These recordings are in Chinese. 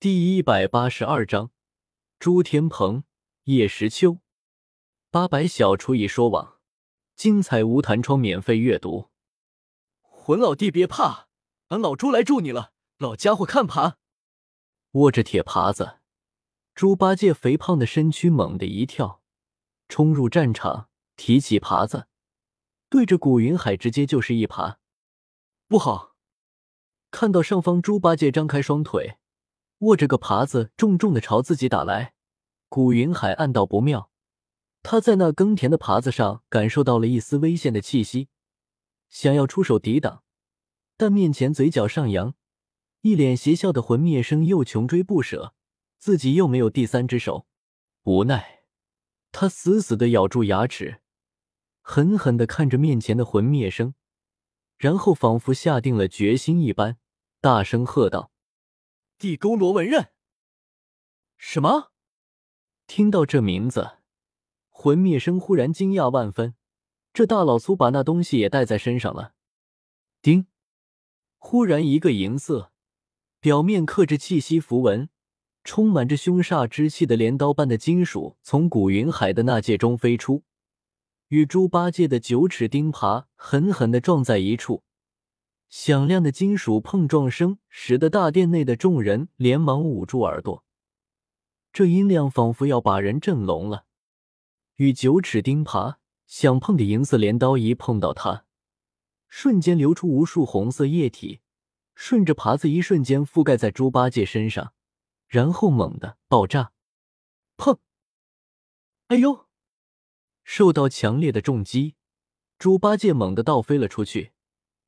第一百八十二章，朱天鹏、叶时秋，八百小厨艺说网，精彩无弹窗免费阅读。魂老弟别怕，俺老朱来助你了。老家伙看盘，握着铁耙子，猪八戒肥胖的身躯猛地一跳，冲入战场，提起耙子，对着古云海直接就是一耙。不好！看到上方猪八戒张开双腿。握着个耙子，重重的朝自己打来。古云海暗道不妙，他在那耕田的耙子上感受到了一丝危险的气息，想要出手抵挡，但面前嘴角上扬，一脸邪笑的魂灭生又穷追不舍，自己又没有第三只手，无奈，他死死的咬住牙齿，狠狠的看着面前的魂灭生，然后仿佛下定了决心一般，大声喝道。地沟罗纹刃？什么？听到这名字，魂灭生忽然惊讶万分。这大老粗把那东西也带在身上了。叮！忽然一个银色、表面刻着气息符文、充满着凶煞之气的镰刀般的金属从古云海的那戒中飞出，与猪八戒的九齿钉耙狠狠的撞在一处。响亮的金属碰撞声使得大殿内的众人连忙捂住耳朵，这音量仿佛要把人震聋了。与九齿钉耙相碰的银色镰刀一碰到它，瞬间流出无数红色液体，顺着耙子一瞬间覆盖在猪八戒身上，然后猛地爆炸。砰！哎呦！受到强烈的重击，猪八戒猛地倒飞了出去。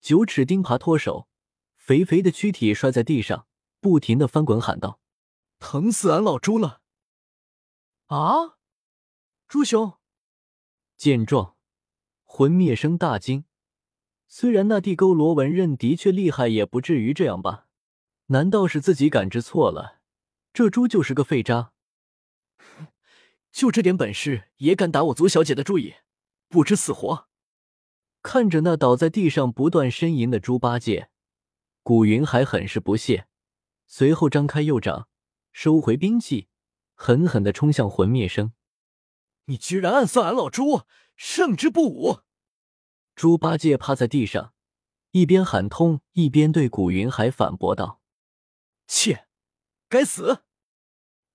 九齿钉耙脱手，肥肥的躯体摔在地上，不停的翻滚，喊道：“疼死俺老猪了！”啊，猪兄！见状，魂灭生大惊。虽然那地沟罗纹刃的确厉害，也不至于这样吧？难道是自己感知错了？这猪就是个废渣！就这点本事，也敢打我族小姐的主意，不知死活！看着那倒在地上不断呻吟的猪八戒，古云海很是不屑，随后张开右掌，收回兵器，狠狠的冲向魂灭生。你居然暗算俺老猪，胜之不武！猪八戒趴在地上，一边喊痛，一边对古云海反驳道：“切，该死！”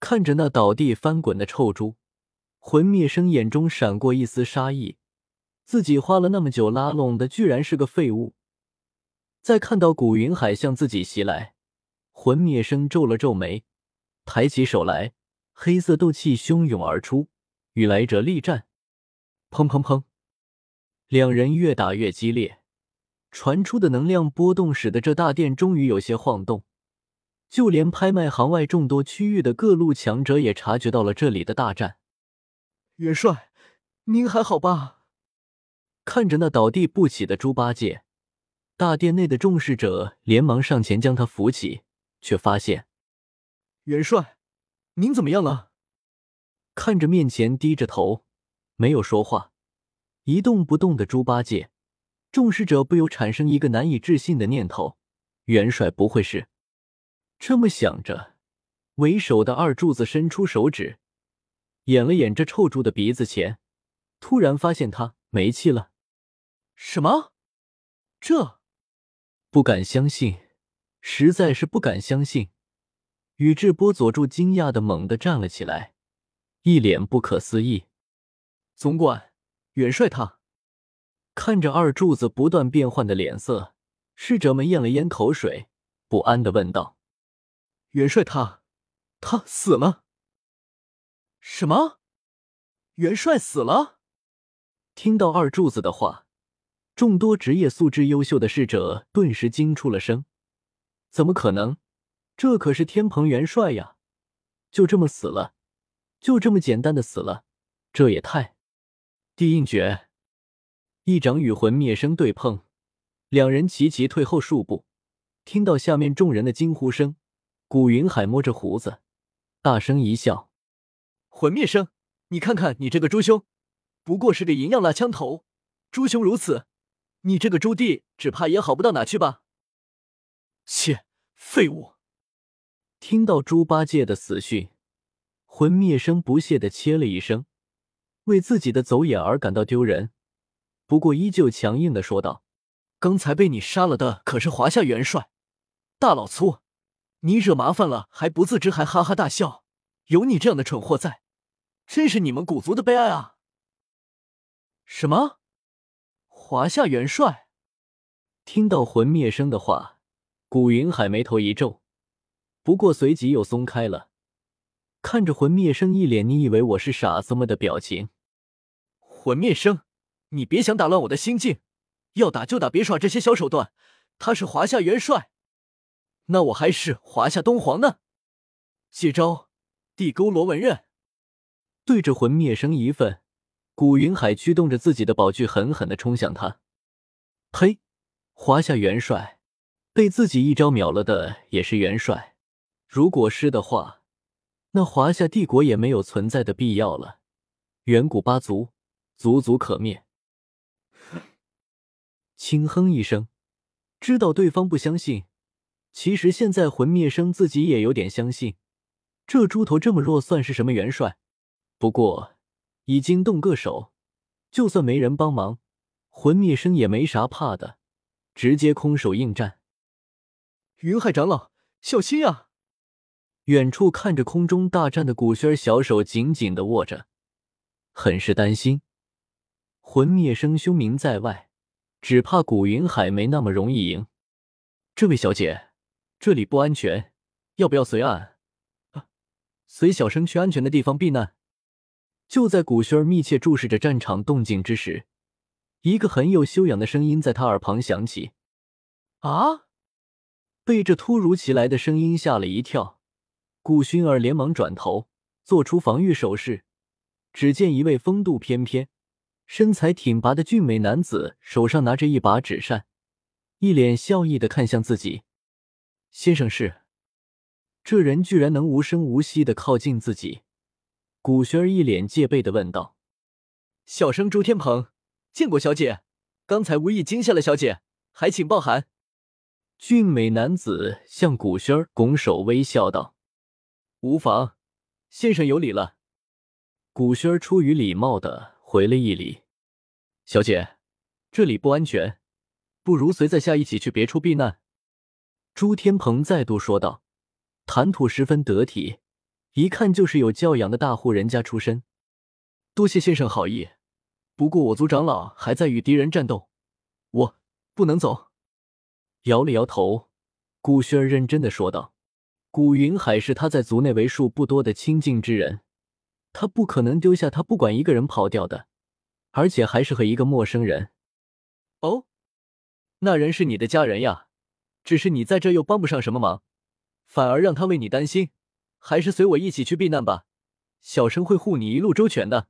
看着那倒地翻滚的臭猪，魂灭生眼中闪过一丝杀意。自己花了那么久拉拢的，居然是个废物。再看到古云海向自己袭来，魂灭生皱了皱眉，抬起手来，黑色斗气汹涌而出，与来者力战。砰砰砰，两人越打越激烈，传出的能量波动使得这大殿终于有些晃动，就连拍卖行外众多区域的各路强者也察觉到了这里的大战。元帅，您还好吧？看着那倒地不起的猪八戒，大殿内的众侍者连忙上前将他扶起，却发现元帅，您怎么样了？看着面前低着头没有说话、一动不动的猪八戒，众侍者不由产生一个难以置信的念头：元帅不会是……这么想着，为首的二柱子伸出手指，掩了掩这臭猪的鼻子前，突然发现他没气了。什么？这不敢相信，实在是不敢相信！宇智波佐助惊讶的猛地站了起来，一脸不可思议。总管，元帅他看着二柱子不断变换的脸色，侍者们咽了咽口水，不安的问道：“元帅他，他死了？什么？元帅死了？”听到二柱子的话。众多职业素质优秀的侍者顿时惊出了声：“怎么可能？这可是天蓬元帅呀！就这么死了？就这么简单的死了？这也太……”地印诀，一掌与魂灭生对碰，两人齐齐退后数步。听到下面众人的惊呼声，古云海摸着胡子，大声一笑：“魂灭生，你看看你这个猪兄，不过是个银样蜡枪头，猪兄如此。”你这个朱棣，只怕也好不到哪去吧？切，废物！听到猪八戒的死讯，魂灭生不屑的切了一声，为自己的走眼而感到丢人，不过依旧强硬的说道：“刚才被你杀了的可是华夏元帅，大老粗，你惹麻烦了还不自知，还哈哈大笑，有你这样的蠢货在，真是你们古族的悲哀啊！”什么？华夏元帅？听到魂灭生的话，古云海眉头一皱，不过随即又松开了，看着魂灭生一脸“你以为我是傻子吗”的表情。魂灭生，你别想打乱我的心境，要打就打，别耍这些小手段。他是华夏元帅，那我还是华夏东皇呢。接招，地沟罗纹刃。对着魂灭生一份。古云海驱动着自己的宝具，狠狠的冲向他。呸！华夏元帅被自己一招秒了的也是元帅，如果是的话，那华夏帝国也没有存在的必要了。远古八族，族族可灭。轻哼一声，知道对方不相信。其实现在魂灭生自己也有点相信，这猪头这么弱，算是什么元帅？不过。已经动个手，就算没人帮忙，魂灭生也没啥怕的，直接空手应战。云海长老，小心啊！远处看着空中大战的古轩，小手紧紧的握着，很是担心。魂灭生凶名在外，只怕古云海没那么容易赢。这位小姐，这里不安全，要不要随俺？啊，随小生去安全的地方避难。就在古轩儿密切注视着战场动静之时，一个很有修养的声音在他耳旁响起：“啊！”被这突如其来的声音吓了一跳，古熏儿连忙转头，做出防御手势。只见一位风度翩翩、身材挺拔的俊美男子，手上拿着一把纸扇，一脸笑意的看向自己：“先生是？”这人居然能无声无息的靠近自己。古轩儿一脸戒备的问道：“小生朱天鹏，见过小姐，刚才无意惊吓了小姐，还请抱涵。”俊美男子向古轩儿拱手微笑道：“无妨，先生有礼了。”古轩儿出于礼貌的回了一礼：“小姐，这里不安全，不如随在下一起去别处避难。”朱天鹏再度说道，谈吐十分得体。一看就是有教养的大户人家出身，多谢先生好意。不过我族长老还在与敌人战斗，我不能走。摇了摇头，古轩认真的说道：“古云海是他在族内为数不多的亲近之人，他不可能丢下他不管一个人跑掉的，而且还是和一个陌生人。”哦，那人是你的家人呀，只是你在这又帮不上什么忙，反而让他为你担心。还是随我一起去避难吧，小生会护你一路周全的。”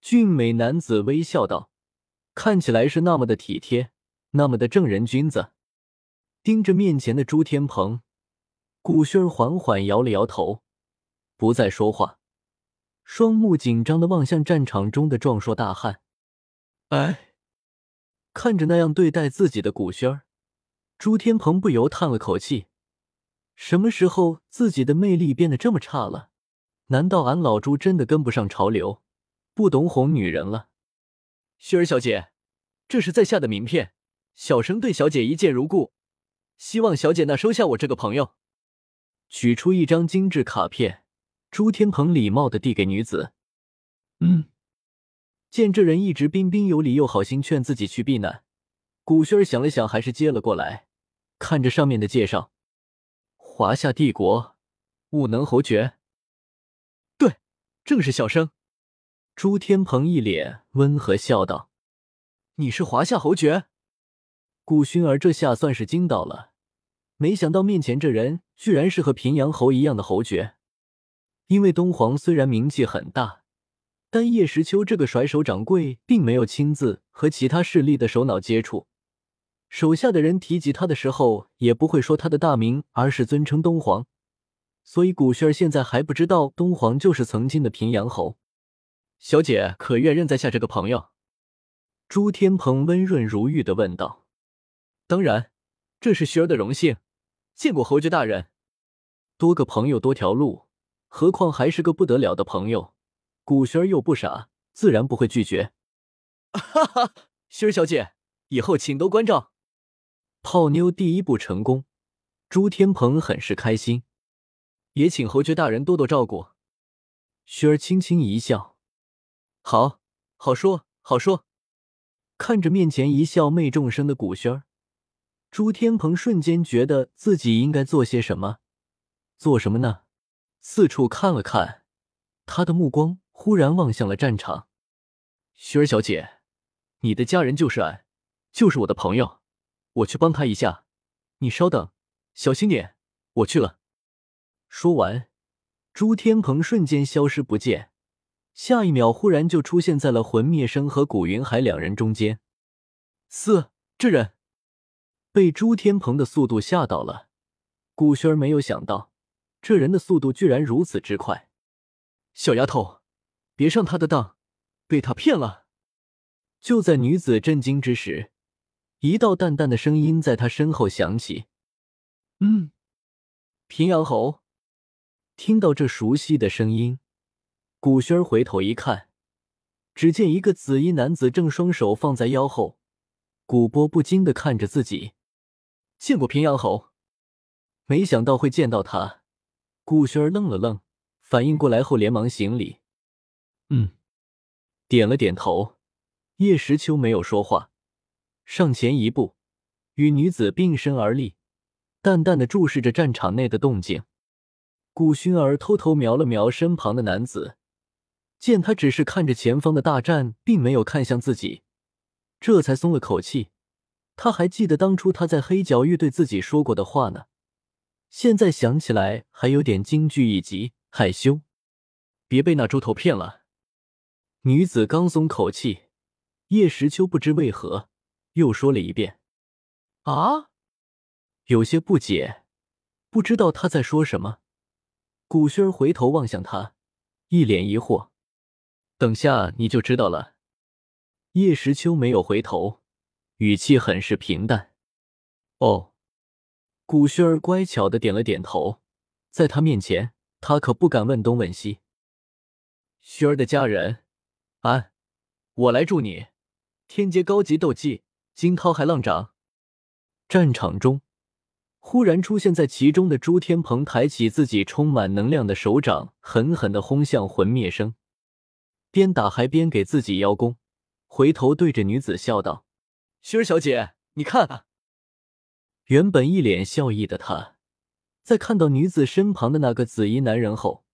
俊美男子微笑道，看起来是那么的体贴，那么的正人君子。盯着面前的朱天鹏，古轩缓缓摇了摇头，不再说话，双目紧张的望向战场中的壮硕大汉。哎，看着那样对待自己的古轩，朱天鹏不由叹了口气。什么时候自己的魅力变得这么差了？难道俺老朱真的跟不上潮流，不懂哄女人了？薰儿小姐，这是在下的名片，小生对小姐一见如故，希望小姐那收下我这个朋友。取出一张精致卡片，朱天鹏礼貌的递给女子。嗯，见这人一直彬彬有礼，又好心劝自己去避难，古轩儿想了想，还是接了过来，看着上面的介绍。华夏帝国，武能侯爵。对，正是小生。朱天鹏一脸温和笑道：“你是华夏侯爵？”顾薰儿这下算是惊到了，没想到面前这人居然是和平阳侯一样的侯爵。因为东皇虽然名气很大，但叶时秋这个甩手掌柜并没有亲自和其他势力的首脑接触。手下的人提及他的时候，也不会说他的大名，而是尊称东皇。所以古轩儿现在还不知道东皇就是曾经的平阳侯。小姐可愿认在下这个朋友？朱天鹏温润如玉的问道。当然，这是薰儿的荣幸。见过侯爵大人。多个朋友多条路，何况还是个不得了的朋友。古轩儿又不傻，自然不会拒绝。哈哈，薰儿小姐，以后请多关照。泡妞第一步成功，朱天鹏很是开心，也请侯爵大人多多照顾。薰儿轻轻一笑，好，好说，好说。看着面前一笑媚众生的古轩儿，朱天鹏瞬间觉得自己应该做些什么。做什么呢？四处看了看，他的目光忽然望向了战场。雪儿小姐，你的家人就是俺，就是我的朋友，我去帮他一下。你稍等，小心点，我去了。说完，朱天鹏瞬间消失不见。下一秒，忽然就出现在了魂灭生和古云海两人中间。四，这人被朱天鹏的速度吓到了。古轩儿没有想到，这人的速度居然如此之快。小丫头，别上他的当，被他骗了。就在女子震惊之时，一道淡淡的声音在他身后响起：“嗯，平阳侯。”听到这熟悉的声音。古轩儿回头一看，只见一个紫衣男子正双手放在腰后，古波不禁的看着自己。见过平阳侯，没想到会见到他。古轩儿愣了愣，反应过来后连忙行礼。嗯，点了点头。叶时秋没有说话，上前一步，与女子并身而立，淡淡的注视着战场内的动静。古薰儿偷偷瞄了瞄身旁的男子。见他只是看着前方的大战，并没有看向自己，这才松了口气。他还记得当初他在黑角域对自己说过的话呢，现在想起来还有点惊惧以及害羞。别被那猪头骗了。女子刚松口气，叶时秋不知为何又说了一遍：“啊！”有些不解，不知道他在说什么。古轩儿回头望向他，一脸疑惑。等下你就知道了。叶时秋没有回头，语气很是平淡。哦，古轩儿乖巧的点了点头。在他面前，他可不敢问东问西。轩儿的家人，安，我来助你。天阶高级斗技，惊涛骇浪掌。战场中，忽然出现在其中的朱天鹏抬起自己充满能量的手掌，狠狠的轰向魂灭生。边打还边给自己邀功，回头对着女子笑道：“薰儿小姐，你看啊。”原本一脸笑意的他，在看到女子身旁的那个紫衣男人后，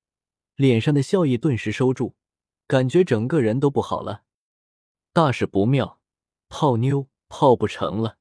脸上的笑意顿时收住，感觉整个人都不好了。大事不妙，泡妞泡不成了。